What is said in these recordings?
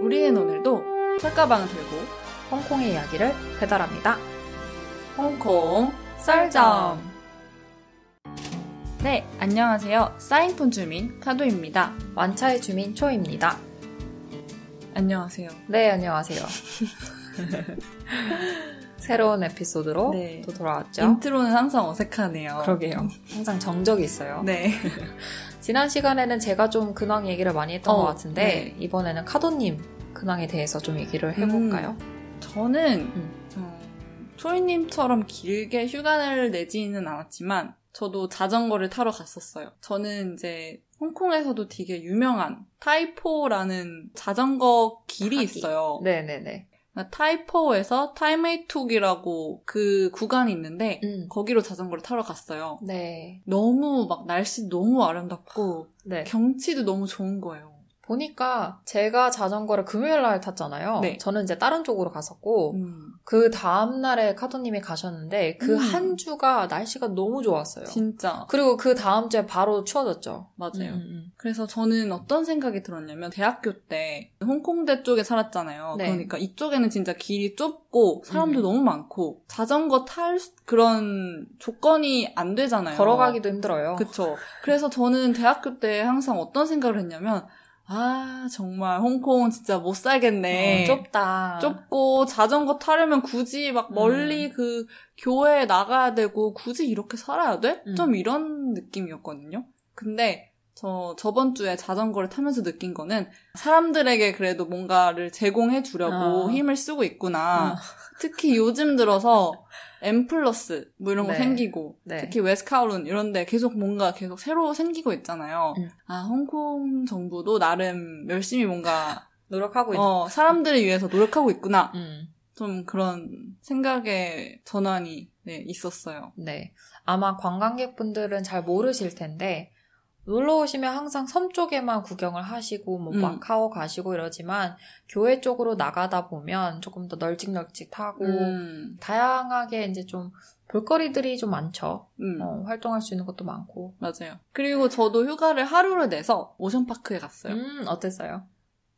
우리는 오늘도 철가방을 들고 홍콩의 이야기를 배달합니다. 홍콩 썰점. 네, 안녕하세요. 사인폰 주민 카도입니다. 완차의 주민 초입니다. 안녕하세요. 네, 안녕하세요. 새로운 에피소드로 네. 또 돌아왔죠. 인트로는 항상 어색하네요. 그러게요. 항상 정적이 있어요. 네. 지난 시간에는 제가 좀 근황 얘기를 많이 했던 어, 것 같은데 네. 이번에는 카도님 근황에 대해서 좀 얘기를 해볼까요? 저는 음. 어, 초이님처럼 길게 휴가를 내지는 않았지만 저도 자전거를 타러 갔었어요. 저는 이제 홍콩에서도 되게 유명한 타이포라는 자전거 길이 가기. 있어요. 네네네. 타이포에서 타이메이툭이라고 그 구간이 있는데 음. 거기로 자전거를 타러 갔어요. 네. 너무 막 날씨 너무 아름답고 네. 경치도 너무 좋은 거예요. 보니까 제가 자전거를 금요일 날 탔잖아요. 네. 저는 이제 다른 쪽으로 갔었고 음, 그 다음 날에 카도님이 가셨는데 그 음. 한 주가 날씨가 너무 좋았어요. 진짜 그리고 그 다음 주에 바로 추워졌죠. 맞아요. 음, 음, 그래서 저는 어떤 생각이 들었냐면 대학교 때 홍콩대 쪽에 살았잖아요. 네. 그러니까 이쪽에는 진짜 길이 좁고 사람도 음. 너무 많고 자전거 탈 수- 그런 조건이 안 음. 되잖아요. 걸어가기도 힘들어요. 그쵸. 그래서 저는 대학교 때 항상 어떤 생각을 했냐면 아 정말 홍콩 진짜 못 살겠네. 어, 좁다. 좁고 자전거 타려면 굳이 막 멀리 그 교회에 나가야 되고 굳이 이렇게 살아야 돼? 음. 좀 이런 느낌이었거든요. 근데 저 저번 주에 자전거를 타면서 느낀 거는 사람들에게 그래도 뭔가를 제공해 주려고 어. 힘을 쓰고 있구나. 어. 특히 요즘 들어서 M 플러스 뭐 이런 거 네. 생기고 네. 특히 웨스카울룬 이런데 계속 뭔가 계속 새로 생기고 있잖아요. 음. 아 홍콩 정부도 나름 열심히 뭔가 노력하고. 어, 사람들을 위해서 노력하고 있구나. 음, 좀 그런 생각의 전환이 네, 있었어요. 네. 아마 관광객분들은 잘 모르실 텐데 놀러 오시면 항상 섬 쪽에만 구경을 하시고 뭐 음. 마카오 가시고 이러지만 교회 쪽으로 나가다 보면 조금 더 널찍널찍하고 음, 다양하게 이제 좀 볼거리들이 좀 많죠. 음, 어, 활동할 수 있는 것도 많고. 맞아요. 그리고 저도 휴가를 하루를 내서 오션파크에 갔어요. 음, 어땠어요?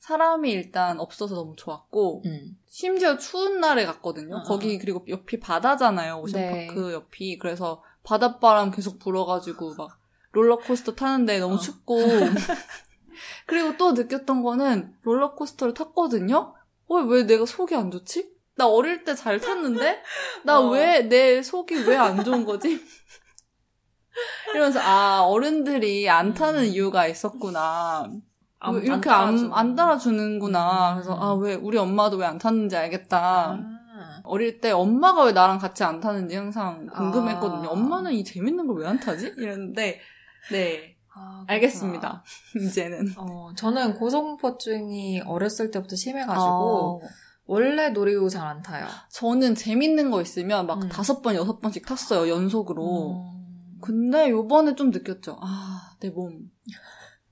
사람이 일단 없어서 너무 좋았고, 음. 심지어 추운 날에 갔거든요. 어, 거기 그리고 옆이 바다잖아요. 오션파크 네. 옆이. 그래서 바닷바람 계속 불어가지고 막 롤러코스터 타는데 너무 어. 춥고. 그리고 또 느꼈던 거는 롤러코스터를 탔거든요. 어, 왜 내가 속이 안 좋지? 나 어릴 때 잘 탔는데? 나 어. 왜, 내 속이 왜 안 좋은 거지? 이러면서, 아, 어른들이 안 타는 음. 이유가 있었구나. 안- 왜 이렇게 안 안. 안 따라주는구나. 음. 그래서, 아, 왜, 우리 엄마도 왜 안 탔는지 알겠다. 아. 어릴 때 엄마가 왜 나랑 같이 안 타는지 항상 궁금했거든요. 아. 엄마는 이 재밌는 걸 왜 안 타지? 이랬는데, 네, 아. 알겠습니다. 이제는. 어, 저는 고소공포증이 어렸을 때부터 심해가지고 어, 원래 놀이기구 잘 안 타요. 저는 재밌는 거 있으면 막 음. 다섯 번, 여섯 번씩 탔어요, 연속으로. 음. 근데 요번에 좀 느꼈죠. 아, 내 몸.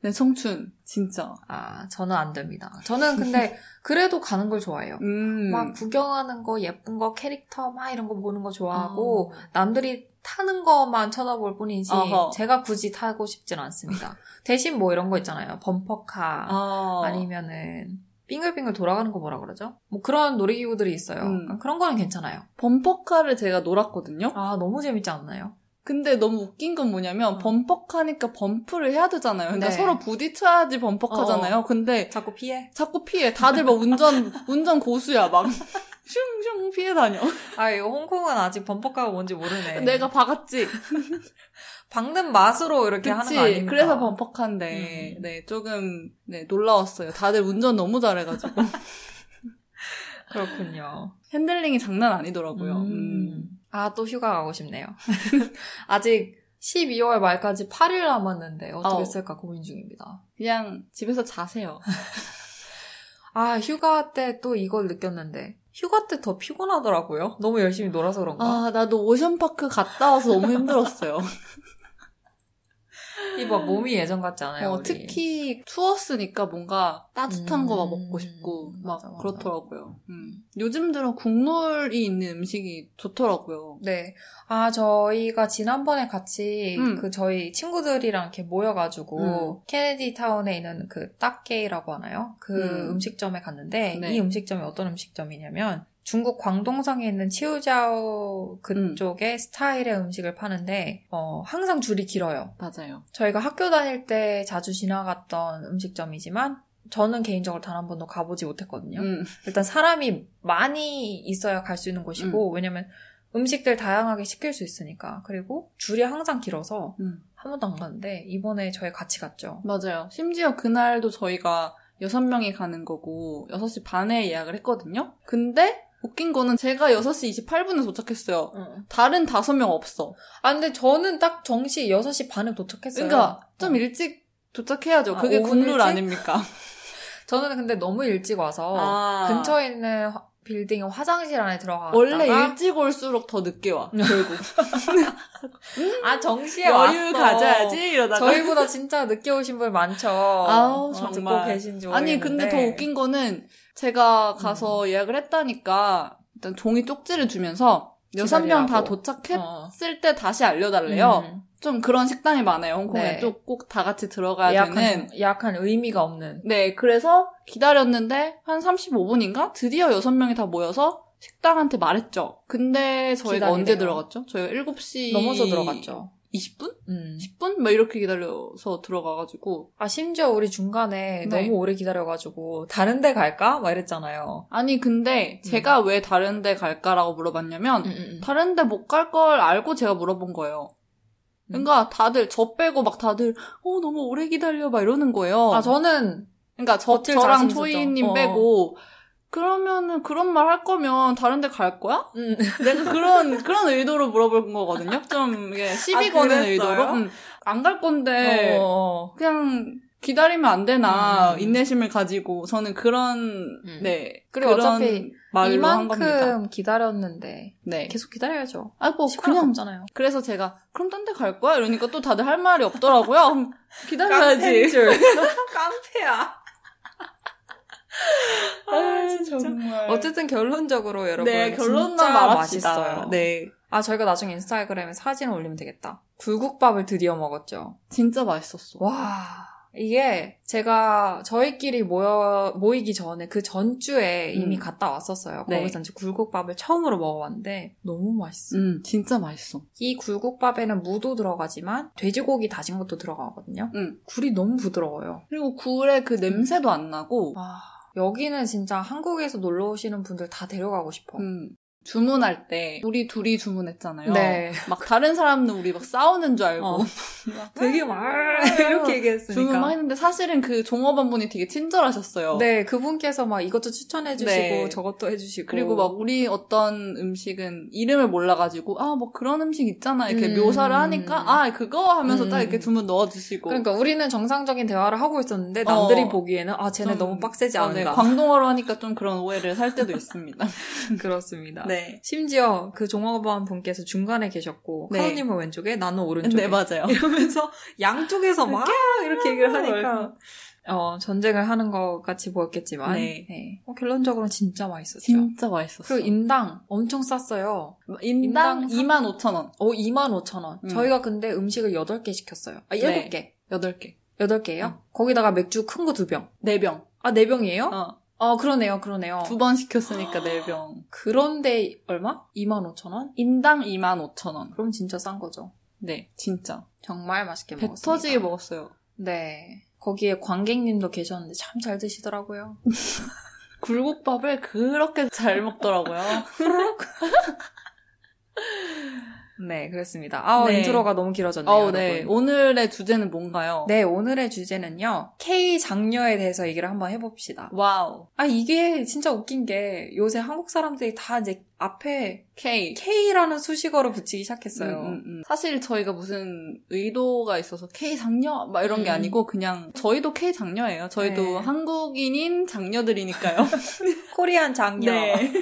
내 청춘. 진짜. 아, 저는 안 됩니다. 저는 근데 그래도 가는 걸 좋아해요. 음. 막 구경하는 거, 예쁜 거, 캐릭터 막 이런 거 보는 거 좋아하고 어. 남들이 타는 것만 쳐다볼 뿐이지 어허. 제가 굳이 타고 싶진 않습니다. 대신 뭐 이런 거 있잖아요. 범퍼카 어. 아니면은 빙글빙글 돌아가는 거 뭐라 그러죠? 뭐 그런 놀이기구들이 있어요. 음. 그런 거는 괜찮아요. 범퍼카를 제가 놀았거든요. 아, 너무 재밌지 않나요? 근데 너무 웃긴 건 뭐냐면 어. 범퍼카니까 bump를 해야 되잖아요. 그러니까 네. 서로 부딪혀야지 범퍼카잖아요. 근데 자꾸 피해? 자꾸 피해. 다들 막 운전 운전 고수야 막 슝슝 피해 다녀. 아, 이거 홍콩은 아직 범퍼카가 뭔지 모르네. 내가 박았지. 박는 맛으로 이렇게 하는 거 그치. 아닙니까? 그래서 범퍼카인데 음. 네 조금 네 놀라웠어요. 다들 운전 너무 잘해가지고 그렇군요. 핸들링이 장난 아니더라고요. 음. 음. 아, 또 휴가 가고 싶네요. 아직 12월 말까지 8일 남았는데 어떻게 어. 쓸까 고민 중입니다. 그냥 집에서 자세요. 아, 휴가 때 또 이걸 느꼈는데 휴가 때 더 피곤하더라고요. 너무 열심히 놀아서 그런가? 아 나도 오션파크 갔다 와서 너무 힘들었어요. 이봐 몸이 예전 같지 않아요? 어? 특히 추웠으니까 뭔가 따뜻한 거막 음, 먹고 싶고 막 맞아, 맞아. 그렇더라고요. 음. 요즘 들어 국물이 있는 음식이 좋더라고요. 네. 아, 저희가 지난번에 같이 음. 그 저희 친구들이랑 이렇게 모여가지고 음. 케네디 타운에 있는 그 딱게이라고 하나요? 그 음. 음. 식점에 갔는데 네. 이 음식점이 어떤 음식점이냐면 중국 광동성에 있는 치우자오 그쪽의 스타일의 음식을 파는데 어, 항상 줄이 길어요. 맞아요. 저희가 학교 다닐 때 자주 지나갔던 음식점이지만 저는 개인적으로 단 한 번도 가보지 못했거든요. 음. 일단 사람이 많이 있어야 갈 수 있는 곳이고 왜냐면 음식들 다양하게 시킬 수 있으니까 그리고 줄이 항상 길어서 음. 한 번도 안 갔는데 이번에 저희 같이 갔죠. 맞아요. 심지어 그날도 저희가 6명이 가는 거고 6시 반에 예약을 했거든요. 근데 웃긴 거는 제가 6시 28분에 도착했어요. 다른 5명 없어. 아 근데 저는 딱 정시 6시 반에 도착했어요. 그러니까 좀 어. 일찍 도착해야죠. 아, 그게 일찍? 아닙니까? 저는 근데 너무 일찍 와서 아. 근처에 있는 화- 빌딩 화장실 안에 들어가다가 원래 일찍 올수록 더 늦게 와. 결국. 아 정시에 여유 왔어. 가져야지 이러다가. 저희보다 진짜 늦게 오신 분 많죠. 아우, 어, 정말. 아니 근데 더 웃긴 거는 제가 가서 예약을 했다니까 일단 종이 쪽지를 주면서 여섯 명 다. 도착했을 어. 때 다시 알려달래요. 음. 좀 그런 식당이 많아요. 홍콩에 네. 좀꼭다 같이 들어가야 예약한, 되는. 예약한 의미가 없는. 네, 그래서 기다렸는데 한 35분인가 드디어 여섯 명이 다 모여서 식당한테 말했죠. 근데 저희가 기다리네요. 언제 들어갔죠? 저희가 7시 넘어서 들어갔죠. 20분? 음. 10분? 막 이렇게 기다려서 들어가가지고 아, 심지어 우리 중간에 네. 너무 오래 기다려가지고, 다른 데 갈까? 막 이랬잖아요. 아니 근데 음. 제가 왜 다른 데 갈까라고 물어봤냐면 음, 음, 음. 다른 데 못 갈 걸 알고 제가 물어본 거예요. 그러니까 다들 저 빼고 막 다들 어 너무 오래 기다려 막 이러는 거예요. 아, 저는, 그러니까 저 저랑 초이님. 어. 빼고 그러면은 그런 말 할 거면 다른 데 갈 거야? 음. 내가 그런 그런 의도로 물어본 거거든요. 좀 이게 시비 아, 거는? 의도로 안갈 건데 어, 그냥 기다리면 안 되나 음. 인내심을 가지고 저는 그런 음. 네 그리고 어차피 말로 한 겁니다. 이만큼 기다렸는데, 네. 계속 기다려야죠. 아뭐 그냥 없잖아요. 그래서 제가 그럼 딴 데 갈 거야 이러니까 또 다들 할 말이 없더라고요. 기다려야지. 줄. 깡패야. 아, 정말. 어쨌든 결론적으로 여러분. 네 결론만 진짜 말합시다. 맛있어요. 네 아, 저희가 나중에 인스타그램에 사진을 올리면 되겠다. 굴국밥을 드디어 먹었죠. 진짜 맛있었어. 와, 이게 제가 저희끼리 모여, 모이기 전에 그 전주에 이미 음. 갔다 왔었어요. 네. 거기서 이제 굴국밥을 처음으로 먹어봤는데 너무 맛있어요. 음 진짜 맛있어. 이 굴국밥에는 무도 들어가지만 돼지고기 다진 것도 들어가거든요. 음 굴이 너무 부드러워요. 그리고 굴의 그 냄새도 안 나고 와, 여기는 진짜 한국에서 놀러 오시는 분들 다 데려가고 싶어. 음, 주문할 때 우리 둘이 주문했잖아요. 네. 막 다른 사람은 우리 막 싸우는 줄 알고 어. 막 되게 막 이렇게 얘기했으니까. 주문 막 했는데 사실은 그 종업원분이 되게 친절하셨어요. 네, 그분께서 막 이것도 추천해주시고 네. 저것도 해주시고. 그리고 막 우리 어떤 음식은 이름을 몰라가지고 아 뭐 그런 음식 있잖아 이렇게 음. 묘사를 하니까 아 그거 하면서 음. 딱 이렇게 주문 넣어주시고 그러니까 우리는 정상적인 대화를 하고 있었는데 남들이 어. 보기에는 아 쟤네 좀- 너무 빡세지 아, 네, 않은가. 광동어로 하니까 좀 그런 오해를 살 때도 있습니다. 그렇습니다. 네. 심지어 그 종업원 분께서 중간에 계셨고 네. 카노님은 왼쪽에 나는 오른쪽에 네 맞아요. 이러면서 양쪽에서 막 이렇게 얘기를 하니까 어, 전쟁을 하는 것 같이 보였겠지만 네. 어, 결론적으로는 진짜 맛있었죠. 진짜 맛있었어. 그리고 인당 엄청 쌌어요. 인당 인당 25,000원. 어, 25,000원. 음. 저희가 근데 음식을 8개 시켰어요. 아, 네. 7개. 8개. 8개예요? 음. 거기다가 맥주 큰 거 2병. 4병. 아, 4병이에요? 어. 어, 그러네요, 그러네요. 두 번 시켰으니까 4병. 그런데 얼마? 25,000원? 인당 25,000원. 그럼 진짜 싼 거죠. 네, 진짜. 정말 맛있게 배 먹었습니다. 터지게 먹었어요. 네. 거기에 관객님도 계셨는데 참 잘 드시더라고요. 굴국밥을 그렇게 잘 먹더라고요. 네, 그렇습니다. 아, 네. intro가 너무 길어졌네요. 어. 네. 오늘의 주제는 뭔가요? 네, 오늘의 주제는요. K 장녀에 대해서 얘기를 한번 해봅시다. wow. 아, 이게 진짜 웃긴 게 요새 한국 사람들이 다 이제 앞에 K. K라는 수식어를 붙이기 시작했어요. 음, 음, 음. 사실 저희가 무슨 의도가 있어서 K 장녀 막 이런 게 음. 아니고 그냥 저희도 K 장녀예요. 저희도 네. 한국인인 장녀들이니까요. Korean 장녀. 네.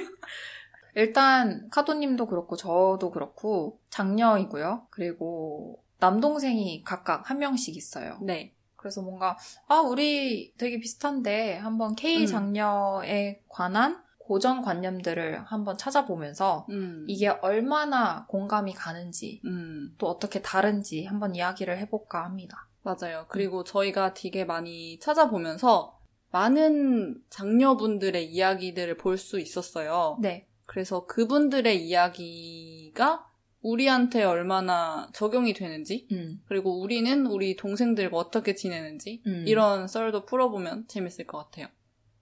일단 카도님도 그렇고 저도 그렇고 장녀이고요. 그리고 남동생이 각각 한 명씩 있어요. 네. 그래서 뭔가 아 우리 되게 비슷한데 한번 K 음. 장녀에 관한 고정 관념들을 한번 찾아보면서 음. 이게 얼마나 공감이 가는지 음. 또 어떻게 다른지 한번 이야기를 해볼까 합니다. 맞아요. 그리고 저희가 되게 많이 찾아보면서 많은 장녀분들의 이야기들을 볼 수 있었어요. 네. 그래서 그분들의 이야기가 우리한테 얼마나 적용이 되는지, 음. 그리고 우리는 우리 동생들과 어떻게 지내는지, 음. 이런 썰도 풀어보면 재밌을 것 같아요.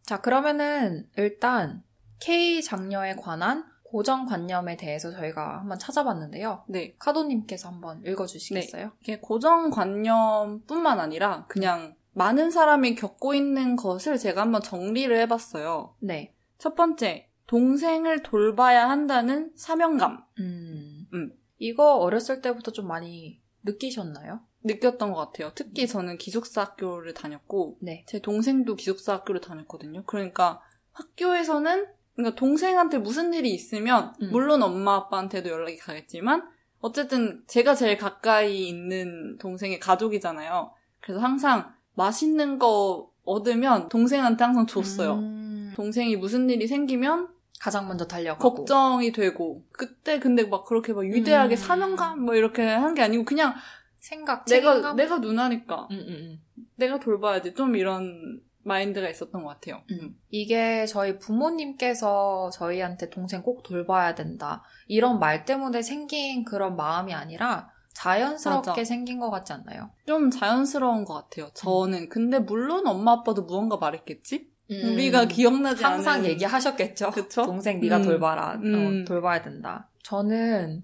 자, 그러면은 일단 K 장녀에 관한 고정관념에 대해서 저희가 한번 찾아봤는데요. 네. 카도님께서 한번 읽어주시겠어요? 이게 고정관념뿐만 아니라 그냥 많은 사람이 겪고 있는 것을 제가 한번 정리를 해봤어요. 네. 첫 번째, 동생을 돌봐야 한다는 사명감. 음. 음. 이거 어렸을 때부터 좀 많이 느끼셨나요? 느꼈던 것 같아요. 특히 저는 기숙사 학교를 다녔고, 네. 제 동생도 기숙사 학교를 다녔거든요. 그러니까 학교에서는, 그러니까 동생한테 무슨 일이 있으면, 음. 물론 엄마 아빠한테도 연락이 가겠지만, 어쨌든 제가 제일 가까이 있는 동생의 가족이잖아요. 그래서 항상 맛있는 거 얻으면 동생한테 항상 줬어요. 음. 동생이 무슨 일이 생기면 가장 먼저 달려가고. 걱정이 되고, 그때 근데 막 그렇게 막 위대하게 음. 사명감 뭐 이렇게 한 게 아니고 그냥 생각, 내가 책임감? 내가 누나니까 음, 음, 내가 돌봐야지 좀 이런 마인드가 있었던 것 같아요. 음. 음. 이게 저희 부모님께서 저희한테 동생 꼭 돌봐야 된다. 이런 말 때문에 생긴 그런 마음이 아니라 자연스럽게 맞아. 생긴 것 같지 않나요? 좀 자연스러운 것 같아요. 저는 근데 물론 엄마 아빠도 무언가 말했겠지. 음. 우리가 기억나지 항상 않은 얘기하셨겠죠. 그쵸? 동생 네가 음. 돌봐라. 음. 어, 돌봐야 된다. 저는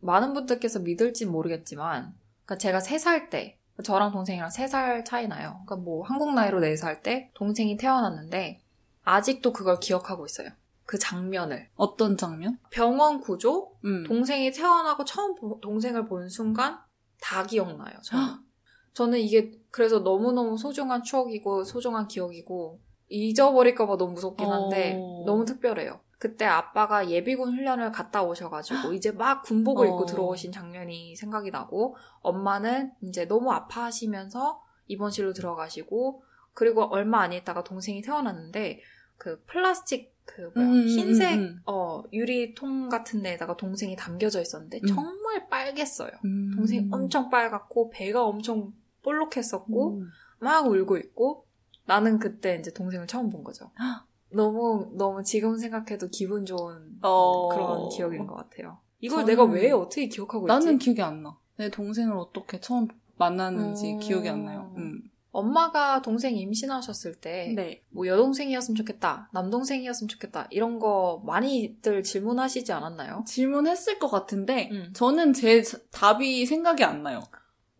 많은 분들께서 믿을지 모르겠지만 그러니까 제가 3살 때 저랑 동생이랑 3살 차이 나요. 그러니까 뭐 한국 나이로 4살 때 동생이 태어났는데 아직도 그걸 기억하고 있어요. 그 장면을. 어떤 장면? 병원 구조, 음. 동생이 태어나고 처음 보- 동생을 본 순간 다 기억나요. 저는. 저는 이게 그래서 너무너무 소중한 추억이고 소중한 기억이고 잊어버릴까봐 너무 무섭긴 한데 어. 너무 특별해요. 그때 아빠가 예비군 훈련을 갔다 오셔가지고 이제 막 군복을 입고 어. 들어오신 장면이 생각이 나고 엄마는 이제 너무 아파하시면서 입원실로 들어가시고 그리고 얼마 안 있다가 동생이 태어났는데 그 플라스틱 그 뭐야, 음, 흰색 음, 음. 어 유리통 같은 데에다가 동생이 담겨져 있었는데 음. 정말 빨갰어요. 음. 동생이 엄청 빨갛고 배가 엄청 볼록했었고 음. 막 울고 있고 나는 그때 이제 동생을 처음 본 거죠. 너무 너무 지금 생각해도 기분 좋은 어. 그런 기억인 것 같아요. 이걸 저는- 내가 왜 어떻게 기억하고 있지? 나는 기억이 안 나. 내 동생을 어떻게 처음 만났는지 어. 기억이 안 나요. 음. 엄마가 동생 임신하셨을 때 네. 뭐 여동생이었으면 좋겠다, 남동생이었으면 좋겠다 이런 거 많이들 질문하시지 않았나요? 질문했을 것 같은데 음. 저는 제 자- 답이 생각이 안 나요.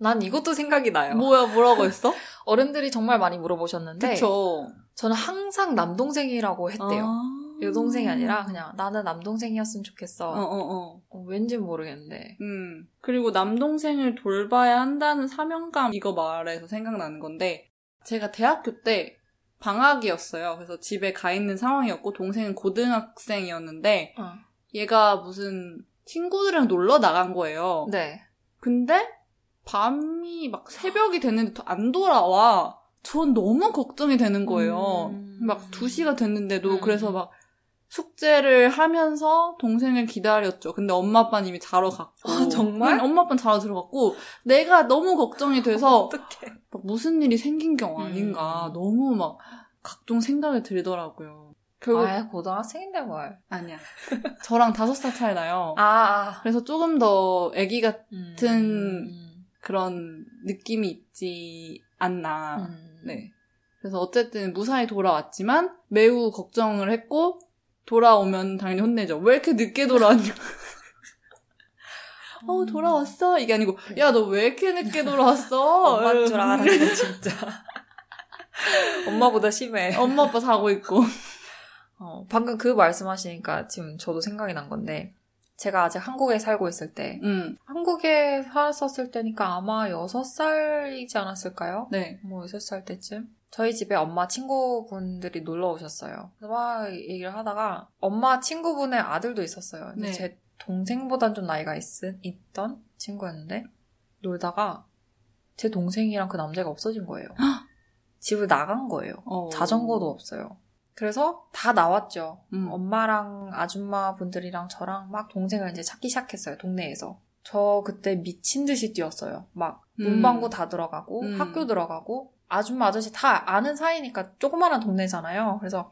난 이것도 생각이 나요. 뭐야 뭐라고 했어? 어른들이 정말 많이 물어보셨는데 그쵸. 저는 항상 남동생이라고 했대요. 아. 여동생이 아니라 그냥 나는 남동생이었으면 좋겠어. 어, 어, 어. 어, 왠지 모르겠는데. 음. 그리고 남동생을 돌봐야 한다는 사명감 이거 말해서 생각나는 건데 제가 대학교 때 방학이었어요. 그래서 집에 가 있는 상황이었고 동생은 고등학생이었는데 어. 얘가 무슨 친구들이랑 놀러 나간 거예요. 네. 근데 밤이 막 새벽이 됐는데 또안 돌아와. 전 너무 걱정이 되는 거예요. 음. 막 2시가 됐는데도 음. 그래서 막 숙제를 하면서 동생을 기다렸죠. 근데 엄마 아빠는 이미 자러 갔고. 아, 정말? 응, 엄마 아빠는 자러 들어갔고 내가 너무 걱정이 돼서 어떡해. 막 무슨 일이 생긴 경 아닌가. 음. 너무 막 각종 생각이 들더라고요. 결국 아, 고등학생인데 뭘. 아니야. 저랑 다섯 살 차이 나요. 아, 아. 그래서 조금 더 아기 같은 음. 그런 느낌이 있지 않나. 음. 네. 그래서 어쨌든 무사히 돌아왔지만 매우 걱정을 했고 돌아오면 당연히 혼내죠. 왜 이렇게 늦게 돌아왔냐? 어 돌아왔어 이게 아니고 야 너 왜 이렇게 늦게 돌아왔어? 엄마인 줄 알았네, 진짜. 엄마보다 심해. 엄마 아빠 자고 있고. 어, 방금 그 말씀하시니까 지금 저도 생각이 난 건데, 제가 아직 한국에 살고 있을 때, 음, 한국에 살았었을 때니까 아마 6살이지 않았을까요? 네. 뭐 6살 때쯤? 저희 집에 엄마 친구분들이 놀러 오셨어요. 그래서 막 얘기를 하다가 엄마 친구분의 아들도 있었어요. 근데 네. 제 동생보단 좀 나이가 있, 있던 친구였는데 놀다가 제 동생이랑 그 남자가 없어진 거예요. 집을 나간 거예요. 어. 자전거도 없어요. 그래서 다 나왔죠. 음. 엄마랑 아줌마 분들이랑 저랑 막 동생을 이제 찾기 시작했어요. 동네에서. 저 그때 미친 듯이 뛰었어요. 막 음. 문방구 다 들어가고 음. 학교 들어가고 아줌마 아저씨 다 아는 사이니까 조그마한 동네잖아요. 그래서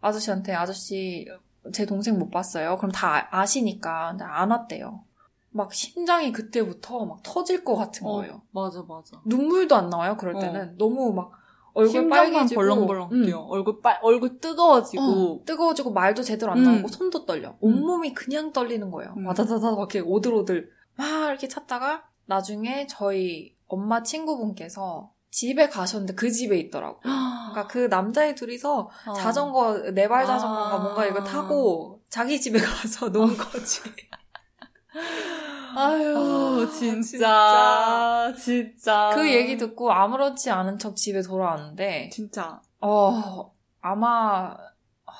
아저씨한테 아저씨 제 동생 못 봤어요. 그럼 다 아- 아시니까 근데 안 왔대요. 막 심장이 그때부터 막 터질 것 같은 어, 거예요. 맞아, 맞아. 눈물도 안 나와요. 그럴 때는 너무 막 얼굴 빨개지고 벌렁벌렁 음. 뛰어. 얼굴 빨, 얼굴 뜨거워지고. 어, 뜨거워지고 말도 제대로 안 음. 나오고 손도 떨려. 온몸이 그냥 떨리는 거예요. 음. 와다다다 막 이렇게 오들오들 막 이렇게 찾다가 나중에 저희 엄마 친구분께서 집에 가셨는데 그 집에 있더라고. 그러니까 그 남자애 둘이서 어. 자전거 네발 자전거가 아. 뭔가 이거 타고 자기 집에 가서 논 거지. 아유, 아, 진짜, 진짜. 그 얘기 듣고 아무렇지 않은 척 집에 돌아왔는데 진짜. 어 아마 아,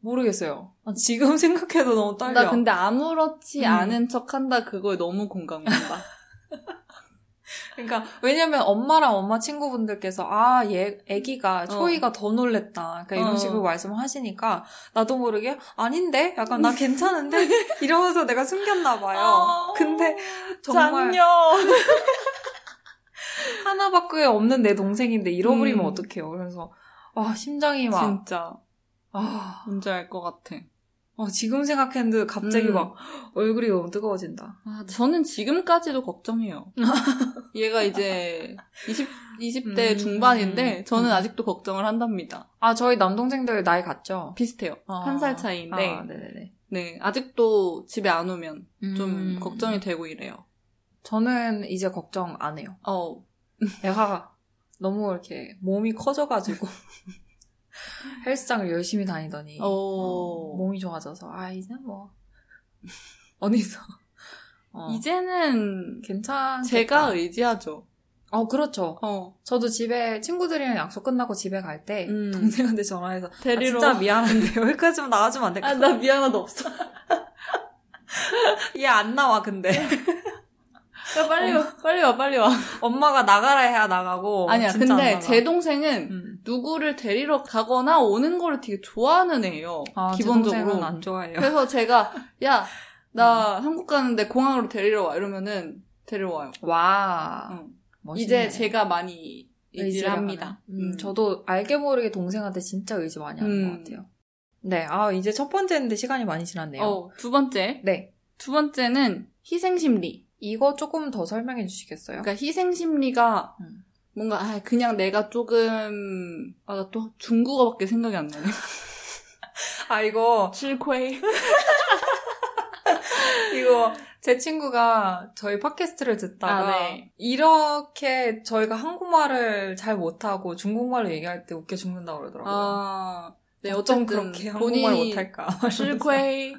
모르겠어요. 아, 지금 생각해도 너무 떨려. 나 근데 아무렇지 음. 않은 척 한다 그거에 너무 공감된다. 그러니까 왜냐면 엄마랑 엄마 친구분들께서 아 얘 애기가 초이가 더 놀랬다. 그러니까 이런 어. 식으로 말씀하시니까 나도 모르게 아닌데 약간 나 괜찮은데 이러면서 내가 숨겼나 봐요. 어, 근데 정말. 하나밖에 없는 내 동생인데 잃어버리면 음. 어떡해요. 그래서 아 심장이 막 진짜. 아, 뭔지 알 것 같아. 어, 지금 생각했는데 갑자기 음. 막 얼굴이 너무 뜨거워진다. 아, 저는 지금까지도 걱정해요. 얘가 이제 20, 20대 음. 중반인데 저는 음. 아직도 걱정을 한답니다. 아 저희 남동생들 나이 같죠? 비슷해요. 아. 한살 차이인데 아, 네네네. 네, 아직도 집에 안 오면 좀 음. 걱정이 되고 이래요. 저는 이제 걱정 안 해요. 어, 애가 너무 이렇게 몸이 커져가지고 헬스장을 열심히 다니더니 어. 어, 몸이 좋아져서 아 이제 뭐 어디서 어, 이제는 괜찮 제가 의지하죠. 어 그렇죠. 어, 저도 집에 친구들이랑 약속 끝나고 집에 갈 때 음. 동생한테 전화해서 아, 데리러. 진짜 미안한데 여기까지만 나와주면 안 될까? 아, 나 미안하다 없어. 얘 안 나와 근데 야, 빨리 와, 빨리 와, 빨리 와. 엄마가 나가라 해야 나가고 아니야, 근데. 제 동생은 음. 누구를 데리러 가거나 오는 거를 되게 좋아하는 애예요. 아, 기본적으로. 안 좋아해요. 그래서 제가 야, 나 한국 가는데 공항으로 데리러 와 이러면은 데려와요. 와 응. 멋있네. 이제 제가 많이 의지를 합니다. 하는. 음, 저도 알게 모르게 동생한테 진짜 의지 많이 하는 음. 것 같아요. 네, 아 이제 첫 번째인데 시간이 많이 지났네요. 어, 두 번째. 네, 두 번째는 희생심리. 이거 조금 더 설명해 주시겠어요? 그러니까 희생 심리가 음. 뭔가 아, 그냥 내가 조금 아, 나 또 중국어밖에 생각이 안 나네. 아 이거 실쾌. 이거 제 친구가 저희 팟캐스트를 듣다가 아, 네. 이렇게 저희가 한국말을 잘 못하고 중국말로 얘기할 때 웃겨 죽는다고 그러더라고요. 아, 네, 어쩜 그렇게 한국말 못할까? 실쾌.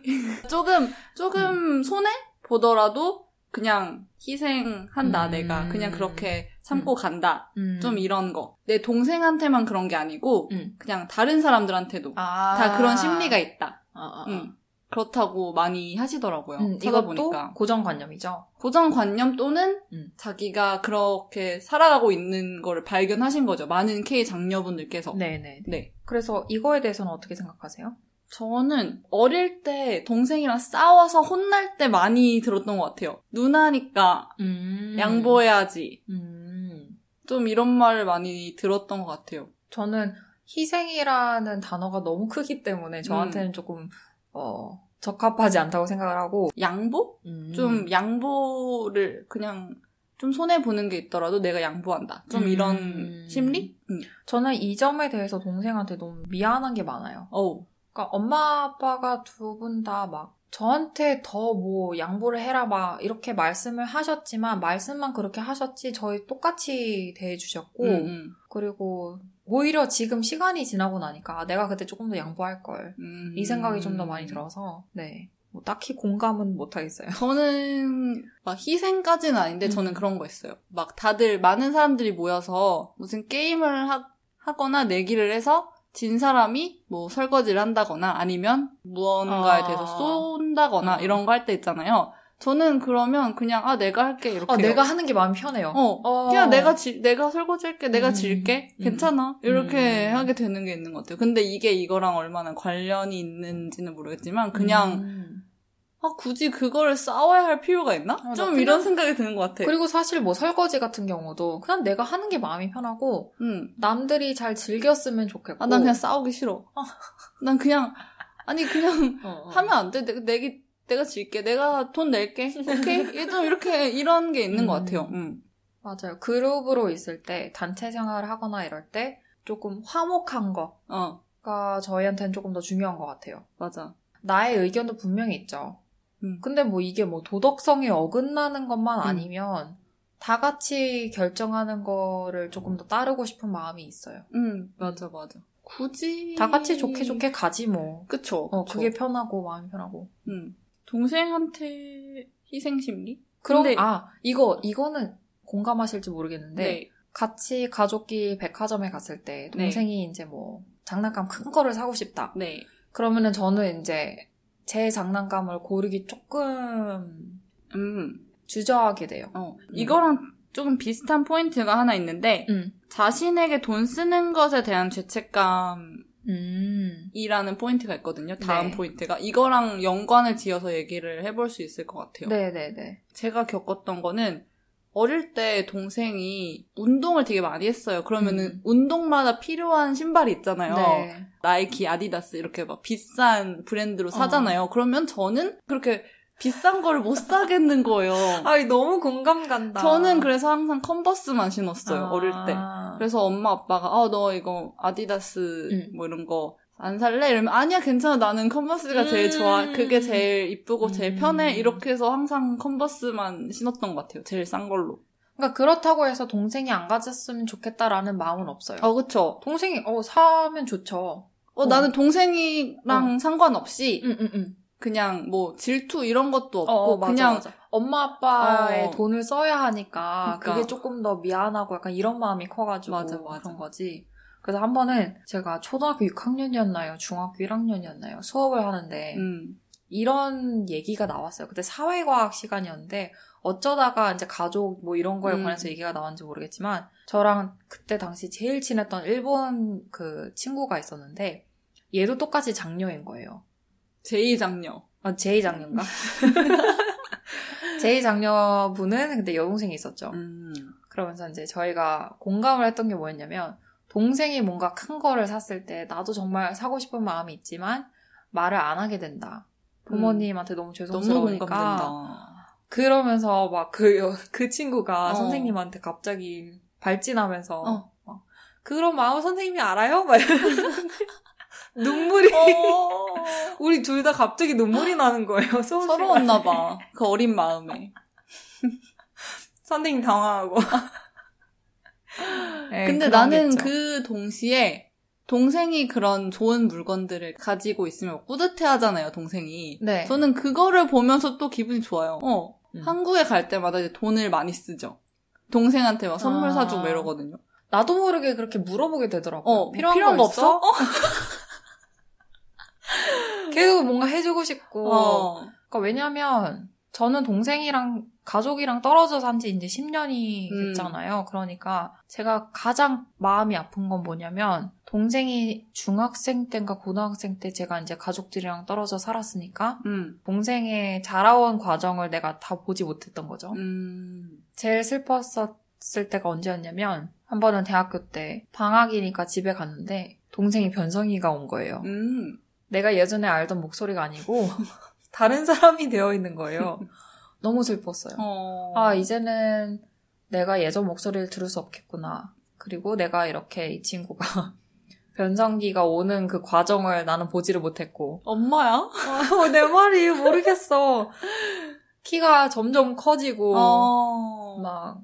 조금, 음. 조금 손해 보더라도 그냥 희생한다, 음. 내가. 그냥 그렇게 참고 간다. 음. 좀 이런 거. 내 동생한테만 그런 게 아니고, 음. 그냥 다른 사람들한테도 아. 다 그런 심리가 있다. 아. 음. 그렇다고 많이 하시더라고요. 음, 찾아보니까. 고정관념이죠. 고정관념 또는 음. 자기가 그렇게 살아가고 있는 거를 발견하신 거죠. 많은 K 장녀분들께서. 네네. 네. 그래서 이거에 대해서는 어떻게 생각하세요? 저는 어릴 때 동생이랑 싸워서 혼날 때 많이 들었던 것 같아요. 누나니까 음. 양보해야지. 음. 좀 이런 말을 많이 들었던 것 같아요. 저는 희생이라는 단어가 너무 크기 때문에 저한테는 음. 조금 어 적합하지 않다고 생각을 하고 양보? 음. 좀 양보를 그냥 좀 손해 보는 게 있더라도 내가 양보한다. 좀 음. 이런 심리? 음. 저는 이 점에 대해서 동생한테 너무 미안한 게 많아요. 어우. 그러니까 엄마 아빠가 두 분 다 막 저한테 더 뭐 양보를 해라 막 이렇게 말씀을 하셨지만 말씀만 그렇게 하셨지 저희 똑같이 대해주셨고 음, 음. 그리고 오히려 지금 시간이 지나고 나니까 아, 내가 그때 조금 더 양보할 걸. 음. 이 생각이 좀 더 많이 들어서 네. 뭐 딱히 공감은 못 하겠어요. 저는 막 희생까지는 아닌데 음. 저는 그런 거 있어요. 막 다들 많은 사람들이 모여서 무슨 게임을 하, 하거나 내기를 해서 진 사람이 뭐 설거지를 한다거나 아니면 무언가에 아. 대해서 쏜다거나 아. 이런 거 할 때 있잖아요. 저는 그러면 그냥 아 내가 할게 이렇게. 어, 내가 하는 게 마음이 편해요. 어, 어. 그냥 내가 지, 내가 설거지 할게, 내가 음, 질게, 음. 괜찮아. 이렇게 음. 하게 되는 게 있는 것 같아요. 근데 이게 이거랑 얼마나 관련이 있는지는 모르겠지만, 그냥, 음. 아, 굳이 그거를 싸워야 할 필요가 있나? 나좀 그냥- 이런 생각이 드는 것 같아. 그리고 사실 뭐 설거지 같은 경우도 그냥 내가 하는 게 마음이 편하고 응. 남들이 잘 즐겼으면 좋겠고. 아, 난 그냥 싸우기 싫어. 난 그냥, 아니, 그냥 어, 어. 하면 안 돼. 내가, 내가, 내가 질게. 내가 돈 낼게. 오케이? 좀 이렇게, 이런 게 있는 것 음. 같아요. 응. 맞아요. 그룹으로 있을 때 단체 생활을 하거나 이럴 때 조금 화목한 어, 거가 저희한테는 조금 더 중요한 것 같아요. 맞아. 나의 의견도 분명히 있죠. 음. 근데 뭐 이게 뭐 도덕성이 어긋나는 것만 음. 아니면 다 같이 결정하는 거를 조금 더 따르고 싶은 마음이 있어요. 응, 맞아, 맞아. 굳이. 다 같이 좋게 좋게 가지 뭐. 그쵸. 어, 그쵸. 그게 편하고 마음이 편하고. 응. 동생한테 희생 심리? 그럼 근데- 아 이거 이거는 공감하실지 모르겠는데 네. 같이 가족끼리 백화점에 갔을 때 동생이 이제 뭐 장난감 큰 거를 사고 싶다. 네. 그러면은 저는 이제 제 장난감을 고르기 조금 음. 주저하게 돼요. 어. 이거랑 조금 비슷한 포인트가 하나 있는데, 음. 자신에게 돈 쓰는 것에 대한 죄책감 이라는 음. 포인트가 있거든요. 다음 네. 포인트가. 이거랑 연관을 지어서 얘기를 해볼 수 있을 것 같아요. 네네네. 제가 겪었던 거는, 어릴 때 동생이 운동을 되게 많이 했어요. 그러면은 음. 운동마다 필요한 신발이 있잖아요. 네. 나이키, 아디다스 이렇게 막 비싼 브랜드로 사잖아요. 그러면 저는 그렇게 비싼 거를 못 사겠는 거예요. 아이 너무 공감 간다. 저는 그래서 항상 컨버스만 신었어요. 아. 어릴 때. 그래서 엄마 아빠가 아 너 이거 아디다스 음. 뭐 이런 거 안 살래? 이러면 아니야 괜찮아 나는 컨버스가 제일 음. 좋아 그게 제일 이쁘고 제일 음. 편해 이렇게 해서 항상 컨버스만 신었던 것 같아요 제일 싼 걸로 그러니까 그렇다고 해서 동생이 안 가졌으면 좋겠다라는 마음은 없어요. 아 그쵸 동생이 어 사면 좋죠. 어, 나는 동생이랑 상관없이 응응응. 그냥 뭐 질투 이런 것도 없고 어, 맞아, 그냥 맞아. 엄마 아빠의 어. 돈을 써야 하니까 그러니까. 그게 조금 더 미안하고 약간 이런 마음이 커가지고 맞아, 맞아. 그런 거지. 그래서 한 번은 제가 초등학교 6학년이었나요? 중학교 1학년이었나요? 수업을 하는데 음. 이런 얘기가 나왔어요. 그때 사회과학 시간이었는데 어쩌다가 이제 가족 뭐 이런 거에 음. 관해서 얘기가 나왔는지 모르겠지만 저랑 그때 당시 제일 친했던 일본 그 친구가 있었는데 얘도 똑같이 장녀인 거예요. 제2장녀 아, 제이 장녀인가? 제이 장녀분은 근데 여동생이 있었죠. 음. 그러면서 이제 저희가 공감을 했던 게 뭐였냐면 동생이 뭔가 큰 거를 샀을 때 나도 정말 사고 싶은 마음이 있지만 말을 안 하게 된다. 부모님한테 너무 죄송스러우니까 그러면서 막 그 그 친구가 어. 선생님한테 갑자기 발진하면서 어. 막, 그런 마음 선생님이 알아요? 막 눈물이 어. 우리 둘 다 갑자기 눈물이 나는 거예요. 서러웠나 봐. 그 어린 마음에. 선생님 당황하고. 네, 근데 나는 있죠. 그 동시에 동생이 그런 좋은 물건들을 가지고 있으면 뿌듯해 하잖아요, 동생이. 네. 저는 그거를 보면서 또 기분이 좋아요. 어. 음. 한국에 갈 때마다 이제 돈을 많이 쓰죠. 동생한테 막 선물 아. 사주고 막 이러거든요. 나도 모르게 그렇게 물어보게 되더라고요. 어, 필요한, 필요한 거 거 없어? 없어? 계속 뭔가 해주고 싶고. 어. 그러니까 왜냐면 저는 동생이랑 가족이랑 떨어져 산 지 이제 10년이 음. 됐잖아요. 그러니까 제가 가장 마음이 아픈 건 뭐냐면 동생이 중학생 때인가 고등학생 때 제가 이제 가족들이랑 떨어져 살았으니까 음. 동생의 자라온 과정을 내가 다 보지 못했던 거죠. 음. 제일 슬펐었을 때가 언제였냐면 한 번은 대학교 때 방학이니까 집에 갔는데 동생이 변성이가 온 거예요. 음. 내가 예전에 알던 목소리가 아니고 다른 사람이 되어 있는 거예요. 너무 슬펐어요. 어. 아 이제는 내가 예전 목소리를 들을 수 없겠구나. 그리고 내가 이렇게 이 친구가 변성기가 오는 그 과정을 나는 보지를 못했고 엄마야? 어, 내 말이 모르겠어. 키가 점점 커지고 어. 막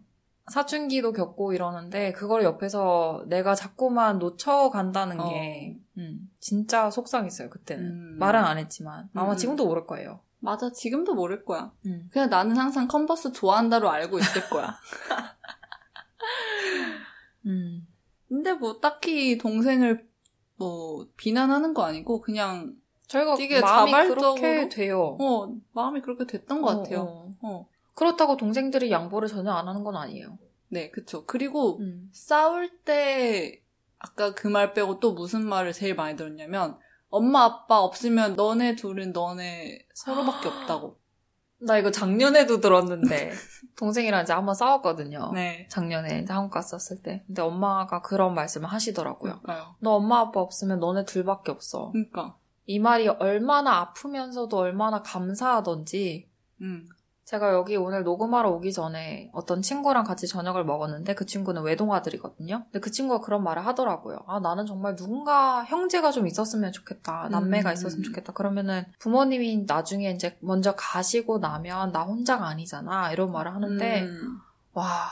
사춘기도 겪고 이러는데 그걸 옆에서 내가 자꾸만 놓쳐간다는 어. 게 음, 진짜 속상했어요 그때는 음. 말은 안 했지만 아마 음. 지금도 모를 거예요. 맞아, 지금도 모를 거야. 음. 그냥 나는 항상 컨버스 좋아한다로 알고 있을 거야. 음. 근데 뭐 딱히 동생을 뭐 비난하는 거 아니고 그냥 저희가 되게 마음이 자발적으로? 그렇게 돼요. 어, 마음이 그렇게 됐던 것 어, 같아요. 어. 어. 그렇다고 동생들이 양보를 전혀 안 하는 건 아니에요. 네, 그쵸. 그리고 음. 싸울 때 아까 그 말 빼고 또 무슨 말을 제일 많이 들었냐면 엄마 아빠 없으면 너네 둘은 너네 서로밖에 없다고. 나 이거 작년에도 들었는데 동생이랑 이제 한번 싸웠거든요. 네. 작년에 이제 한국 갔었을 때. 근데 엄마가 그런 말씀을 하시더라고요. 그러니까요. 너 엄마 아빠 없으면 너네 둘밖에 없어. 그러니까. 이 말이 얼마나 아프면서도 얼마나 감사하던지 음. 제가 여기 오늘 녹음하러 오기 전에 어떤 친구랑 같이 저녁을 먹었는데 그 친구는 외동아들이거든요. 근데 그 친구가 그런 말을 하더라고요. 아, 나는 정말 누군가 형제가 좀 있었으면 좋겠다. 남매가 음. 있었으면 좋겠다. 그러면은 부모님이 나중에 이제 먼저 가시고 나면 나 혼자가 아니잖아. 이런 말을 하는데 음. 와,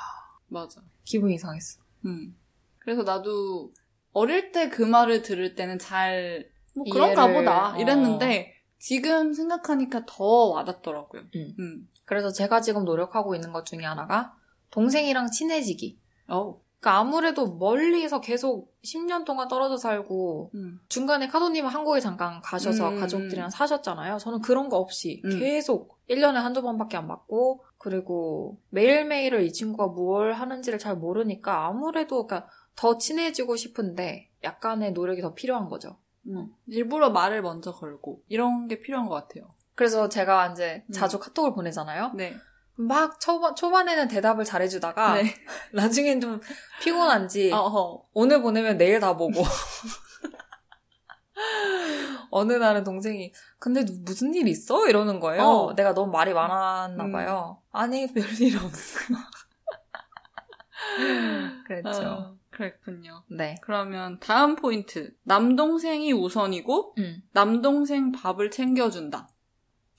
맞아. 기분이 이상했어. 음. 그래서 나도 어릴 때 그 말을 들을 때는 잘, 뭐 그런가 보다 어. 이랬는데 지금 생각하니까 더 와닿더라고요. 음. 음. 그래서 제가 지금 노력하고 있는 것 중에 하나가 동생이랑 친해지기. 어. 그러니까 아무래도 멀리서 계속 10년 동안 떨어져 살고 음. 중간에 카도님은 한국에 잠깐 가셔서 음, 가족들이랑 사셨잖아요. 저는 그런 거 없이 음. 계속 1년에 한두 번밖에 안 받고 그리고 매일매일을 이 친구가 뭘 하는지를 잘 모르니까 아무래도 그러니까 더 친해지고 싶은데 약간의 노력이 더 필요한 거죠. 음. 일부러 말을 먼저 걸고 이런 게 필요한 것 같아요. 그래서 제가 이제 음. 자주 카톡을 보내잖아요. 네. 막 초반, 초반에는 대답을 잘해주다가 네. 나중엔 좀 피곤한지 어허. 오늘 보내면 내일 다 보고 어느 날은 동생이 근데 누- 무슨 일 있어? 이러는 거예요. 어. 내가 너무 말이 많았나 음. 봐요. 아니 별일 없어. 그랬죠. 어, 그랬군요. 네. 그러면 다음 포인트. 남동생이 우선이고 음. 남동생 밥을 챙겨준다.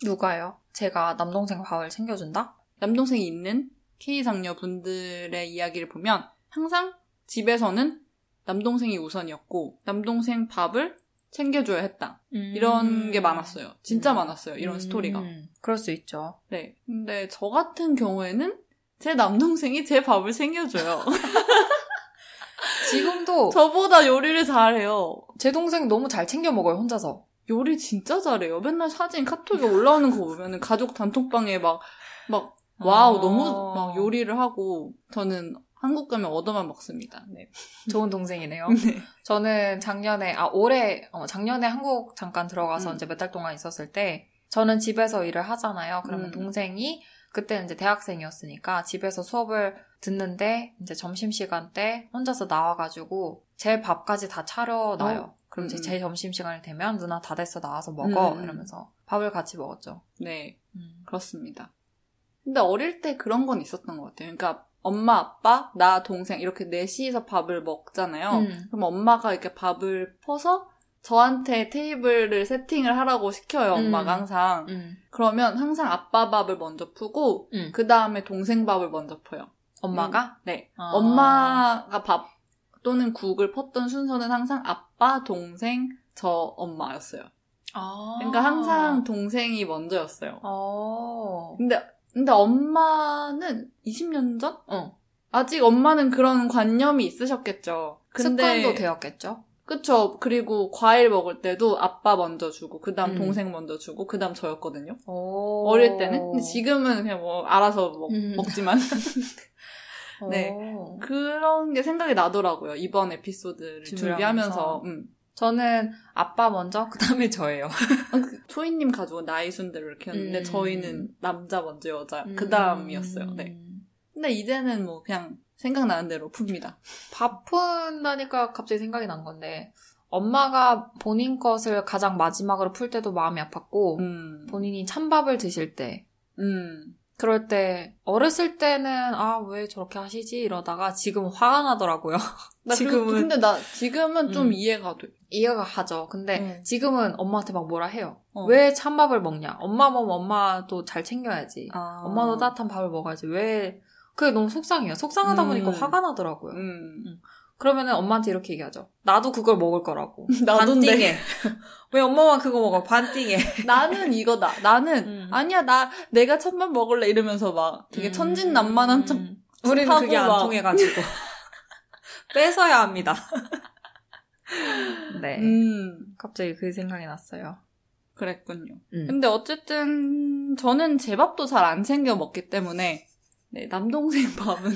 누가요? 제가 남동생 밥을 챙겨준다? 남동생이 있는 K상녀 분들의 이야기를 보면 항상 집에서는 남동생이 우선이었고 남동생 밥을 챙겨줘야 했다. 이런 게 많았어요. 진짜 음. 많았어요. 이런 음. 스토리가. 그럴 수 있죠. 네. 근데 저 같은 경우에는 제 남동생이 제 밥을 챙겨줘요. 지금도 저보다 요리를 잘해요. 제 동생 너무 잘 챙겨 먹어요, 혼자서. 요리 진짜 잘해요. 맨날 사진 카톡에 올라오는 거 보면은 가족 단톡방에 막, 막, wow, 아. 너무 막 요리를 하고, 저는 한국 가면 얻어만 먹습니다. 네. 좋은 동생이네요. 네. 저는 작년에, 아, 올해, 어, 작년에 한국 잠깐 들어가서 음. 이제 몇 달 동안 있었을 때, 저는 집에서 일을 하잖아요. 그러면 음. 동생이, 그때는 이제 대학생이었으니까 집에서 수업을 듣는데, 이제 점심시간 때 혼자서 나와가지고, 제 밥까지 다 차려놔요. 어? 그럼 이제 음, 제 점심시간이 되면, 누나 다 됐어, 나와서 먹어. 음. 이러면서 밥을 같이 먹었죠. 네. 음. 그렇습니다. 근데 어릴 때 그런 건 있었던 것 같아요. 그러니까 엄마, 아빠, 나, 동생 이렇게 넷이서 밥을 먹잖아요. 음. 그럼 엄마가 이렇게 밥을 퍼서 저한테 테이블을 세팅을 하라고 시켜요. 엄마가 음. 항상. 음. 그러면 항상 아빠 밥을 먼저 푸고 음. 그 다음에 동생 밥을 먼저 퍼요. 엄마가? 네. 아. 엄마가 밥 또는 국을 펐던 순서는 항상 아빠, 동생, 저 엄마였어요. 아. 그러니까 항상 동생이 먼저였어요. 어. 근데 근데 엄마는 20년 전? 어. 아직 엄마는 그런 관념이 있으셨겠죠. 근데 습관도 되었겠죠? 그쵸. 그리고 과일 먹을 때도 아빠 먼저 주고 그 다음 음. 동생 먼저 주고 그 다음 저였거든요. 오. 어릴 때는. 근데 지금은 그냥 뭐 알아서 먹, 음. 먹지만 네. 오. 그런 게 생각이 나더라고요. 이번 에피소드를 준비하면서. 음. 저는 아빠 먼저, 그 다음에 저예요. 아, 그 초이님 가족은 나이 순대로 이렇게 했는데 음. 저희는 남자 먼저 여자 그 다음이었어요. 네. 음. 근데 이제는 뭐 그냥 생각나는 대로 풉니다. 밥 푼다니까 갑자기 생각이 난 건데, 엄마가 본인 것을 가장 마지막으로 풀 때도 마음이 아팠고, 음. 본인이 찬밥을 드실 때, 음. 그럴 때, 어렸을 때는, 아, 왜 저렇게 하시지? 이러다가 지금 화가 나더라고요. 나 지금은- 근데 나 지금은 좀 음. 이해가 돼. 이해가 가죠. 근데 음. 지금은 엄마한테 막 뭐라 해요. 어. 왜 찬밥을 먹냐? 엄마 먹으면 엄마도 잘 챙겨야지. 아. 엄마도 따뜻한 밥을 먹어야지. 왜? 그게 너무 속상해요. 속상하다 음. 보니까 화가 나더라고요. 음. 그러면은 엄마한테 이렇게 얘기하죠. 나도 그걸 먹을 거라고. 반띵해. 왜 엄마만 그거 먹어? 반띵해. 나는 이거다. 나는 음. 아니야 나 내가 첫만 먹을래 이러면서 막 되게 천진난만한 척. 음. 우리는 그게 안 막. 통해가지고. 뺏어야 합니다. 네. 음. 갑자기 그 생각이 났어요. 그랬군요. 음. 근데 어쨌든 저는 제 밥도 잘 안 챙겨 먹기 때문에 네, 남동생 밥은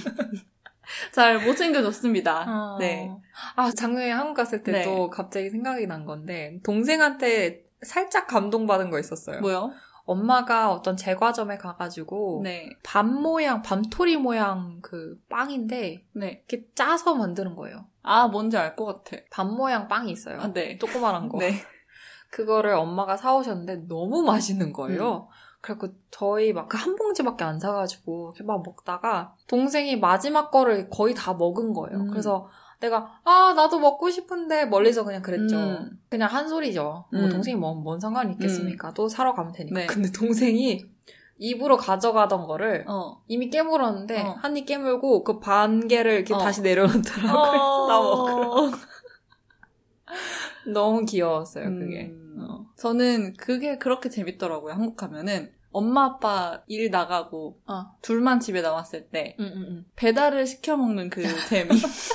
잘 못 챙겨줬습니다. 아. 네. 아, 작년에 한국 갔을 때 네. 또 갑자기 생각이 난 건데, 동생한테 살짝 감동받은 거 있었어요. 뭐요? 엄마가 어떤 제과점에 가가지고, 네. 밤 모양, 밤토리 모양 그 빵인데, 네. 이렇게 짜서 만드는 거예요. 아, 뭔지 알 것 같아. 밤 모양 빵이 있어요. 아, 네. 조그만한 거. 네. 그거를 엄마가 사오셨는데 너무 맛있는 거예요. 음. 그래갖고 저희 막 그 한 봉지밖에 안 사가지고 이렇게 막 먹다가 동생이 마지막 거를 거의 다 먹은 거예요. 음. 그래서 내가 아 나도 먹고 싶은데 멀리서 그냥 그랬죠. 음. 그냥 한 소리죠. 뭐 음. 동생이 뭐, 뭔 상관이 있겠습니까? 또 사러 가면 되니까. 네. 근데 동생이 입으로 가져가던 거를 어. 이미 깨물었는데 어. 한입 깨물고 그 반 개를 이렇게 어. 다시 내려놓더라고요. 나 먹으러. 어. 너무 귀여웠어요 그게. 음. 어. 저는 그게 그렇게 재밌더라고요. 한국 가면은 엄마 아빠 일 나가고 어. 둘만 집에 남았을 때 응, 응, 응. 배달을 시켜 먹는 그 재미.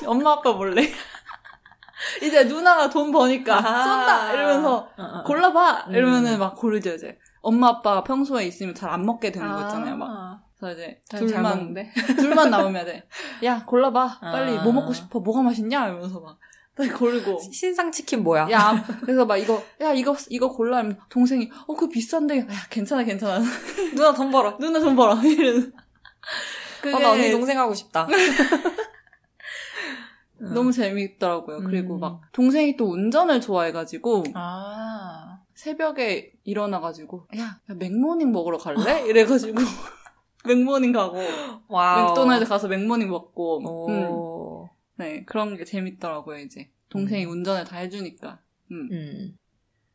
엄마 아빠 몰래. 이제 누나가 돈 버니까 아하. 쏜다 이러면서 어, 어, 어. 골라봐 음. 이러면은 막 고르죠 이제. 엄마 아빠가 평소에 있으면 잘 안 먹게 되는 거 있잖아요. 막 아, 그래서 이제 잘 둘만. 둘만 남으면 돼. 야 골라봐 빨리 아. 뭐 먹고 싶어 뭐가 맛있냐 이러면서 막 빨리 고르고. 신상 치킨 뭐야? 야, 그래서 막 이거, 야, 이거, 이거 골라. 하면 동생이, 어, 그거 비싼데. 야, 괜찮아, 괜찮아. 누나 돈 벌어. 누나 돈 벌어. 이러면서. 그게 어, 나 언니 동생 하고 싶다. 너무 재밌더라고요. 그리고 음. 막, 동생이 또 운전을 좋아해가지고, 아. 새벽에 일어나가지고, 야, 야, 맥모닝 먹으러 갈래? 이래가지고, 맥모닝 가고, wow. 맥도날드 가서 맥모닝 먹고, 음, 오. 네, 그런 게 재밌더라고요, 이제. 동생이 음. 운전을 다 해주니까. 음. 음.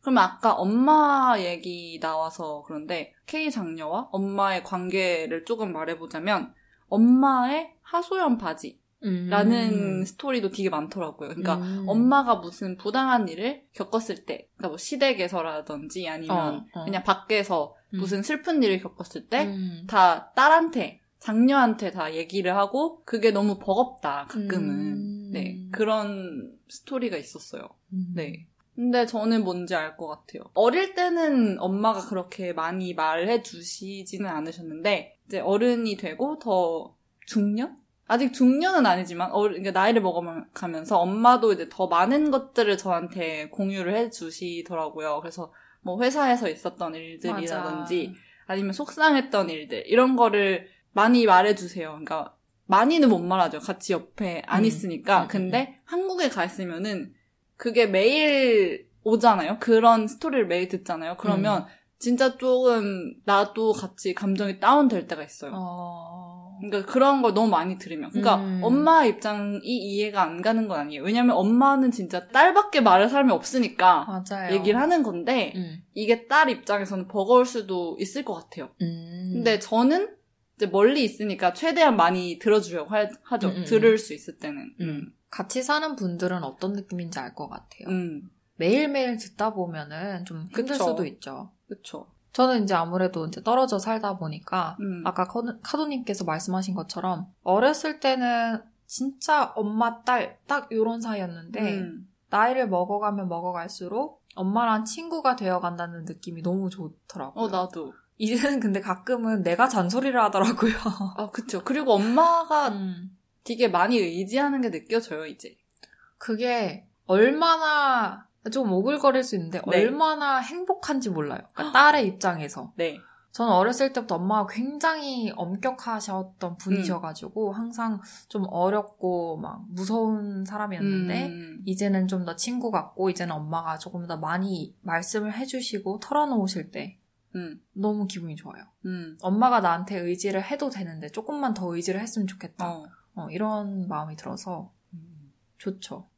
그러면 아까 엄마 얘기 나와서 그런데 K 장녀와 엄마의 관계를 조금 말해보자면 엄마의 하소연받이라는 음. 스토리도 되게 많더라고요. 그러니까 음. 엄마가 무슨 부당한 일을 겪었을 때, 그러니까 뭐 시댁에서라든지 아니면 어, 어. 그냥 밖에서 음. 무슨 슬픈 일을 겪었을 때 음. 다 딸한테 장녀한테 다 얘기를 하고 그게 너무 버겁다 가끔은 음. 네 그런 스토리가 있었어요. 음. 네. 근데 저는 뭔지 알 것 같아요. 어릴 때는 엄마가 그렇게 많이 말해 주시지는 않으셨는데, 이제 어른이 되고 더 중년? 아직 중년은 아니지만, 어, 그러니까 나이를 먹어가면서 엄마도 이제 더 많은 것들을 저한테 공유를 해 주시더라고요. 그래서 뭐 회사에서 있었던 일들이라든지, 아니면 속상했던 일들, 이런 거를 많이 말해 주세요. 그러니까, 많이는 못 말하죠. 같이 옆에 안 음. 있으니까. 음, 음, 근데 한국에 가 있으면은 그게 매일 오잖아요. 그런 스토리를 매일 듣잖아요. 그러면 진짜 조금 나도 같이 감정이 다운될 때가 있어요. 어. 그러니까 그런 걸 너무 많이 들으면. 그러니까 음. 엄마 입장이 이해가 안 가는 건 아니에요. 왜냐면 엄마는 진짜 딸밖에 말할 사람이 없으니까 맞아요. 얘기를 하는 건데 음. 이게 딸 입장에서는 버거울 수도 있을 것 같아요. 음. 근데 저는 이제 멀리 있으니까 최대한 많이 들어주려고 하, 하죠. 음, 음, 들을 수 있을 때는. 음. 같이 사는 분들은 어떤 느낌인지 알 것 같아요. 음. 매일매일 듣다 보면은 좀 힘들 그쵸. 수도 있죠. 그쵸. 저는 이제 아무래도 이제 떨어져 살다 보니까 음. 아까 카도- 카도님께서 말씀하신 것처럼 어렸을 때는 진짜 엄마 딸 딱 요런 사이였는데 음. 나이를 먹어가면 먹어갈수록 엄마랑 친구가 되어간다는 느낌이 너무 좋더라고요. 어, 나도. 이제는 근데 가끔은 내가 잔소리를 하더라고요. 아, 그쵸. 그리고 엄마가 음. 되게 많이 의지하는 게 느껴져요, 이제. 그게 얼마나 좀 오글거릴 수 있는데 네. 얼마나 행복한지 몰라요. 그러니까 딸의 입장에서. 네. 저는 어렸을 때부터 엄마가 굉장히 엄격하셨던 분이셔가지고 항상 좀 어렵고 막 무서운 사람이었는데 음. 이제는 좀 더 친구 같고 이제는 엄마가 조금 더 많이 말씀을 해주시고 털어놓으실 때 음. 너무 기분이 좋아요. 음. 엄마가 나한테 의지를 해도 되는데 조금만 더 의지를 했으면 좋겠다. 어. 어, 이런 마음이 들어서 좋죠.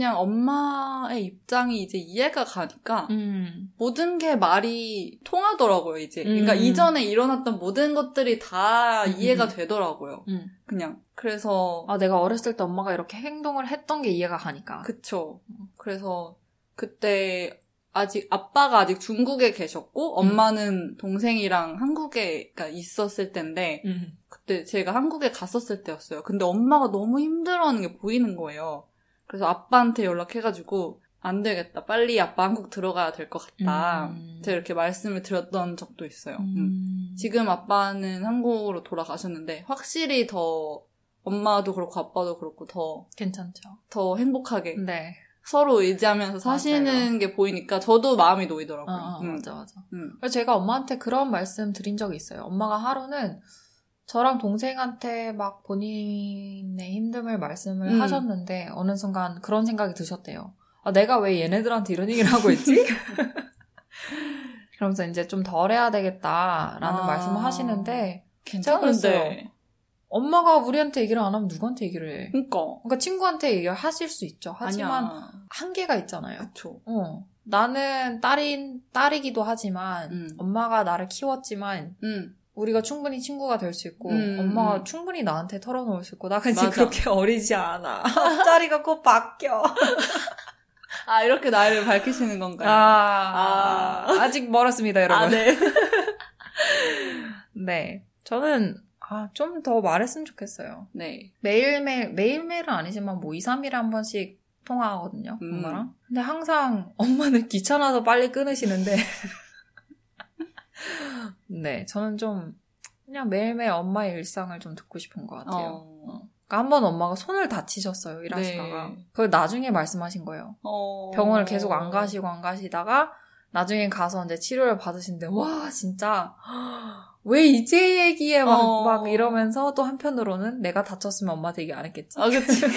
그냥 엄마의 입장이 이제 이해가 가니까 음. 모든 게 말이 통하더라고요, 이제. 그러니까 음. 이전에 일어났던 모든 것들이 다 음, 이해가 음. 되더라고요. 음. 그냥. 그래서 아, 내가 어렸을 때 엄마가 이렇게 행동을 했던 게 이해가 가니까. 그쵸. 그래서 그때 아직 아빠가 아직 중국에 계셨고 엄마는 동생이랑 한국에 그러니까 있었을 때인데 음. 그때 제가 한국에 갔었을 때였어요. 근데 엄마가 너무 힘들어하는 게 보이는 거예요. 그래서 아빠한테 연락해가지고 안 되겠다. 빨리 아빠 한국 들어가야 될 것 같다. 음. 제가 이렇게 말씀을 드렸던 적도 있어요. 음. 음. 지금 아빠는 한국으로 돌아가셨는데 확실히 더 엄마도 그렇고 아빠도 그렇고 더, 괜찮죠. 더 행복하게 네. 서로 의지하면서 사시는 맞아요. 게 보이니까 저도 마음이 놓이더라고요. 어, 어, 음. 맞아, 맞아. 음. 그래서 제가 엄마한테 그런 말씀 드린 적이 있어요. 엄마가 하루는 저랑 동생한테 막 본인의 힘듦을 말씀을 음. 하셨는데 어느 순간 그런 생각이 드셨대요. 아, 내가 왜 얘네들한테 이런 얘기를 하고 있지? 그러면서 이제 좀 덜 해야 되겠다라는 아. 말씀을 하시는데 괜찮은데. 엄마가 우리한테 얘기를 안 하면 누구한테 얘기를 해? 그니까. 그러니까 친구한테 얘기를 하실 수 있죠. 하지만 아니야. 한계가 있잖아요. 그쵸. 어. 나는 딸인, 딸이기도 하지만, 음. 엄마가 나를 키웠지만, 음. 우리가 충분히 친구가 될 수 있고, 음, 엄마가 음. 충분히 나한테 털어놓을 수 있고, 나 맞아. 그렇게 어리지 않아. 앞자리가 꼭 바뀌어. 아, 이렇게 나이를 밝히시는 건가요? 아, 아. 아직 멀었습니다, 여러분. 아, 네. 네. 저는, 아, 좀 더 말했으면 좋겠어요. 네. 매일매일, 매일매일은 아니지만, 뭐, 2, 3일에 한 번씩 통화하거든요, 음. 엄마랑. 근데 항상 엄마는 귀찮아서 빨리 끊으시는데, 네, 저는 좀, 그냥 매일매일 엄마의 일상을 좀 듣고 싶은 것 같아요. 어. 그러니까 한 번 엄마가 손을 다치셨어요, 일하시다가. 네. 그걸 나중에 말씀하신 거예요. 어. 병원을 계속 안 가시고 안 가시다가, 나중에 가서 이제 치료를 받으신데, 와, 진짜, 왜 이제 얘기해? 막, 어. 막 이러면서 또 한편으로는 내가 다쳤으면 엄마한테 얘기 안 했겠지. 아, 그치.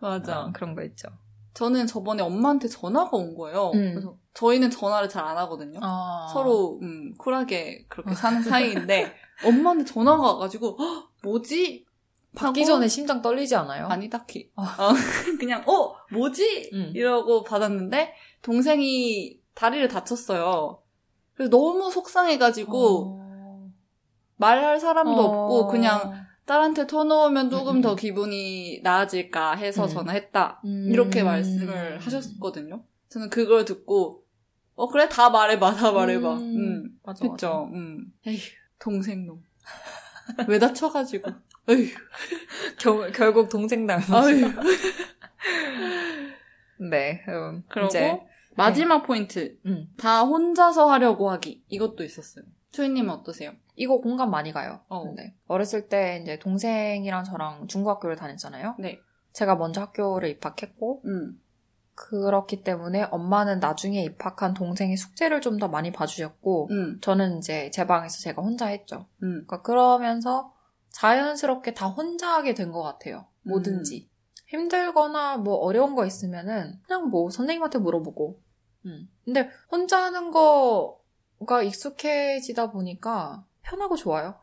맞아. 어, 그런 거 있죠. 저는 저번에 엄마한테 전화가 온 거예요. 음. 그래서 저희는 전화를 잘 안 하거든요. 아. 서로 음, 쿨하게 그렇게 사는 사이인데 엄마한테 전화가 와가지고 "헉, 뭐지? 받기 전에 심장 떨리지 않아요? 아니 딱히 아. 어, 그냥 어 뭐지? 음. 이러고 받았는데 동생이 다리를 다쳤어요. 그래서 너무 속상해가지고 어. 말할 사람도 어. 없고 그냥 딸한테 터놓으면 조금 음, 더 음. 기분이 나아질까 해서 음. 전화했다. 음. 이렇게 말씀을 하셨거든요. 저는 그걸 듣고 어 그래 다 말해봐 다 말해봐. 음. 음, 맞아. 그쵸. 음. 에휴 동생 놈. 왜 다쳐가지고. 에휴. 결, 결국 동생 닮았어. 네. 음, 그리고 이제 마지막 포인트. 음. 다 혼자서 하려고 하기. 이것도 있었어요. 초이님은 어떠세요? 이거 공감 많이 가요. 어. 근데 어렸을 때 이제 동생이랑 저랑 중고학교를 다녔잖아요. 네. 제가 먼저 학교를 입학했고 음. 그렇기 때문에 엄마는 나중에 입학한 동생의 숙제를 좀 더 많이 봐주셨고 음. 저는 이제 제 방에서 제가 혼자 했죠. 음. 그러니까 그러면서 자연스럽게 다 혼자 하게 된 것 같아요. 뭐든지. 힘들거나 뭐 어려운 거 있으면은 그냥 뭐 선생님한테 물어보고. 음. 근데 혼자 하는 거가 익숙해지다 보니까 편하고 좋아요.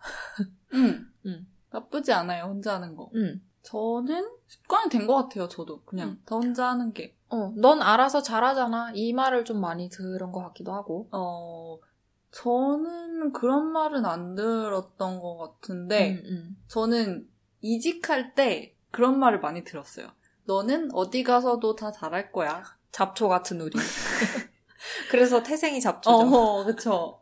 음. 음. 나쁘지 않아요. 혼자 하는 거. 음. 저는 습관이 된 것 같아요. 저도 그냥 음. 다 혼자 하는 게. 어, 넌 알아서 잘하잖아. 이 말을 좀 많이 들은 것 같기도 하고. 어 저는 그런 말은 안 들었던 것 같은데 음, 음. 저는 이직할 때 그런 말을 많이 들었어요. 너는 어디 가서도 다 잘할 거야. 잡초 같은 우리. 그래서 태생이 잡초죠. 어, 그쵸.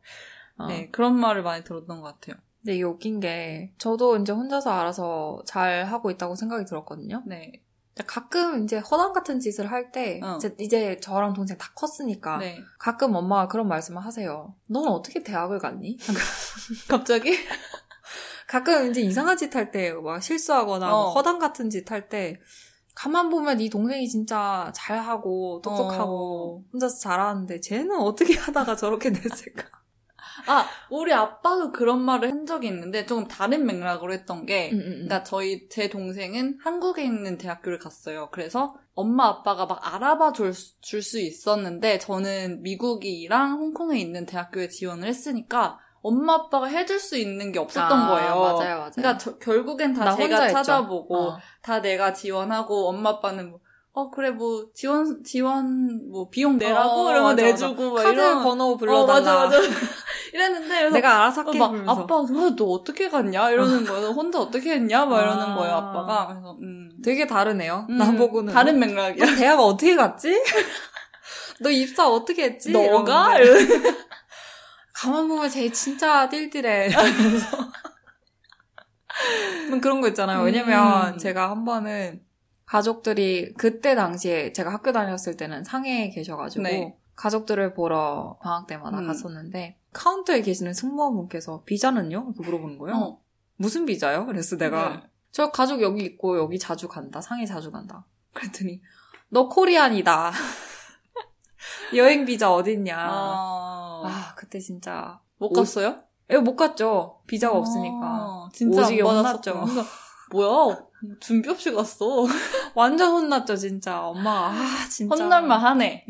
어. 네, 그런 말을 많이 들었던 것 같아요. 근데 이게 웃긴 게 저도 이제 혼자서 알아서 잘 하고 있다고 생각이 들었거든요. 네. 가끔 이제 허당 같은 짓을 할때 어. 이제, 이제 저랑 동생 다 컸으니까 네. 가끔 엄마가 그런 말씀을 하세요. 넌 어떻게 대학을 갔니? 갑자기? 가끔 이제 이상한 짓 할 때 막 실수하거나 어. 막 허당 같은 짓 할 때 가만 보면 이 동생이 진짜 잘하고 똑똑하고 어. 혼자서 잘하는데 쟤는 어떻게 하다가 저렇게 됐을까? 아, 우리 아빠도 그런 말을 한 적이 있는데 조금 다른 맥락으로 했던 게 음, 음, 음. 그러니까 저희 제 동생은 한국에 있는 대학교를 갔어요. 그래서 엄마 아빠가 막 알아봐 줄수 있었는데 저는 미국이랑 홍콩에 있는 대학교에 지원을 했으니까 엄마 아빠가 해줄 수 있는 게 없었던 아, 거예요. 맞아요, 맞아요. 그러니까 저- 결국엔 다나 제가. 찾아보고 어. 다 내가 지원하고 엄마 아빠는 뭐, 어 그래 뭐 지원 지원 뭐 비용 내라고 어, 이러면 맞아, 내주고 막 카드 이런 번호 어 불러달라. 맞아 맞아 이랬는데 그래서 내가 알아서 어, 할게. 막 그러면서. 아빠 어, 너 어떻게 갔냐 이러는 거예요. 혼자 어떻게 했냐 막 이러는 아. 거예요. 아빠가 그래서 음, 되게 다르네요. 음, 나보고는. 다른 맥락이야. 너 대학 어떻게 갔지? 너 입사 어떻게 했지? 너가 가만 보면 쟤 진짜 띨띨해. 이러면서. 그런 거 있잖아요. 왜냐면 음. 제가 한 번은 가족들이 그때 당시에 제가 학교 다녔을 때는 상해에 계셔가지고 네. 가족들을 보러 방학 때마다 음. 갔었는데 카운터에 계시는 승무원분께서 비자는요? 이렇게 물어보는 거예요. 어. 무슨 비자요? 그래서 내가 네. 저 가족 여기 있고 여기 자주 간다. 상해 자주 간다. 그랬더니 너 코리안이다. 여행 비자 어딨냐. 아, 아, 그때 진짜 못 갔어요? 에, 못 갔죠. 비자가 없으니까. 아, 진짜 오지게 안 혼났죠. 받았었구나. 그러니까 뭐야? 준비 없이 갔어. 완전 혼났죠, 진짜. 엄마가 아, 진짜. 혼날만 하네.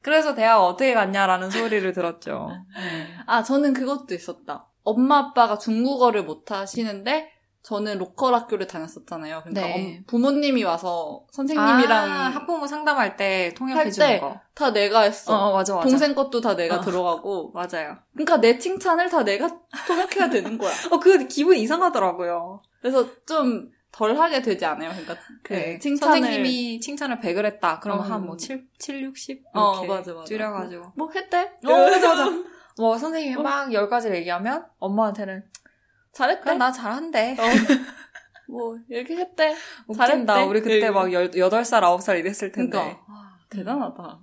그래서 대학 어떻게 갔냐라는 소리를 들었죠. 네. 아, 저는 그것도 있었다. 엄마 아빠가 중국어를 못 하시는데 저는 로컬 학교를 다녔었잖아요. 그러니까 네. 엄- 부모님이 와서 선생님이랑 아, 학부모 상담할 때 통역해 할 주는 때 거. 다 내가 했어. 어, 어, 맞아, 맞아. 동생 것도 다 내가 어. 들어가고. 맞아요. 그러니까 내 칭찬을 다 내가 통역해야 되는 거야. 어, 그 기분 이상하더라고요. 그래서 좀 덜 하게 되지 않아요? 그러니까 그 네. 칭찬을 선생님이 칭찬을 100을 했다. 그러면 음. 한뭐 7, 7, 60? 이렇게 어, 맞아, 맞아. 줄여가지고. 뭐 했대? 어, 맞아, 맞아. 뭐 선생님이 어. 막 10가지를 얘기하면 엄마한테는 잘했대? 나 잘한대. 어. 뭐 이렇게 했대. 웃긴다. 잘했대. 우리 그때 네. 막 8살, 9살 이랬을 텐데. 그러니까 와, 대단하다.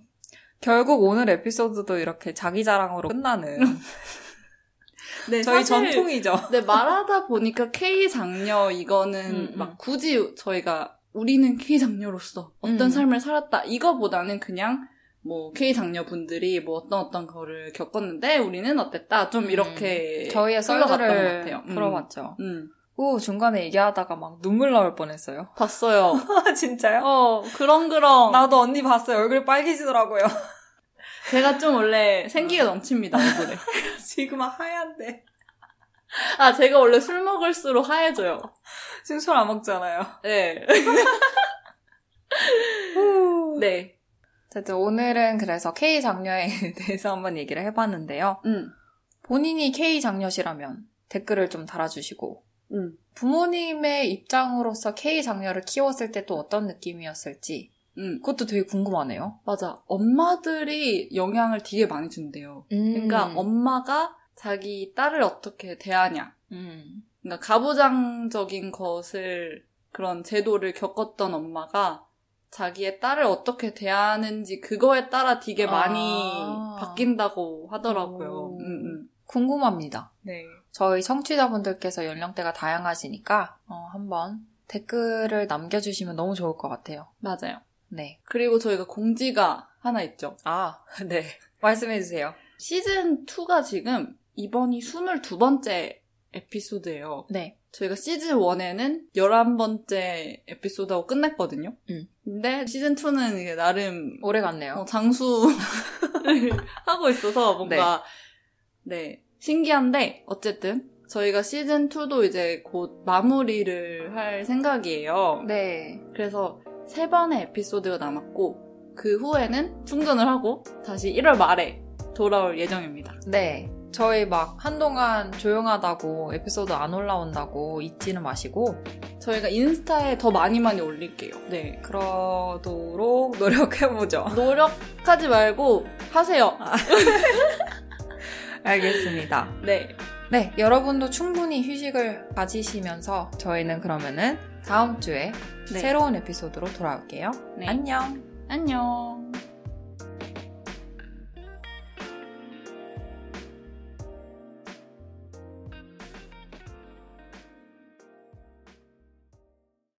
결국 오늘 에피소드도 이렇게 자기 자랑으로 끝나는 네, 저희 사실 전통이죠. 네, 말하다 보니까 K 장녀 이거는 음, 음. 막 굳이 저희가 우리는 K 장녀로서 어떤 음. 삶을 살았다 이거보다는 그냥 뭐 K 장녀 분들이 뭐 어떤 어떤 거를 겪었는데 우리는 어땠다 좀 음. 이렇게 저희의 흘러갔던 것 썰들을 같아요. 음. 풀어봤죠. 음, 오, 중간에 얘기하다가 막 눈물 나올 뻔했어요. 봤어요. 아, 진짜요? 어 그렁그렁. 나도 언니 봤어요. 얼굴 빨개지더라고요. 제가 좀 원래 생기가 넘칩니다 얼굴에. 지금 하얀데. 아 제가 원래 술 먹을수록 하얘져요. 지금 술 안 먹잖아요. 네. 네. 어쨌든 오늘은 그래서 K 장녀에 대해서 한번 얘기를 해봤는데요. 음. 본인이 K 장녀시라면 댓글을 좀 달아주시고 음. 부모님의 입장으로서 K 장녀를 키웠을 때 또 어떤 느낌이었을지 음. 그것도 되게 궁금하네요. 맞아. 엄마들이 영향을 되게 많이 준대요. 그러니까 음. 엄마가 자기 딸을 어떻게 대하냐. 음. 그러니까 가부장적인 것을 그런 제도를 겪었던 엄마가 자기의 딸을 어떻게 대하는지 그거에 따라 되게 많이 아. 바뀐다고 하더라고요. 오. 음, 음. 궁금합니다. 네. 저희 청취자분들께서 연령대가 다양하시니까 어, 한번 댓글을 남겨주시면 너무 좋을 것 같아요. 맞아요. 네. 그리고 저희가 공지가 하나 있죠. 아, 네. 말씀해주세요. 시즌 2가 지금 이번이 22번째 에피소드예요. 네. 저희가 시즌 1에는 11번째 에피소드하고 끝냈거든요. 음. 근데 시즌 2는 이게 나름 오래 갔네요. 어, 장수를 하고 있어서 뭔가 네. 신기한데 어쨌든 저희가 시즌 2도 이제 곧 마무리를 할 생각이에요. 네. 그래서 세 번의 에피소드가 남았고 그 후에는 충전을 하고 다시 1월 말에 돌아올 예정입니다. 네. 저희 막 한동안 조용하다고 에피소드 안 올라온다고 잊지는 마시고 저희가 인스타에 더 많이 많이 올릴게요. 네. 그러도록 노력해보죠. 노력하지 말고 하세요. 알겠습니다. 네. 네, 여러분도 충분히 휴식을 가지시면서 저희는 그러면은 다음 주에 네. 새로운 에피소드로 돌아올게요. 네. 안녕. 안녕.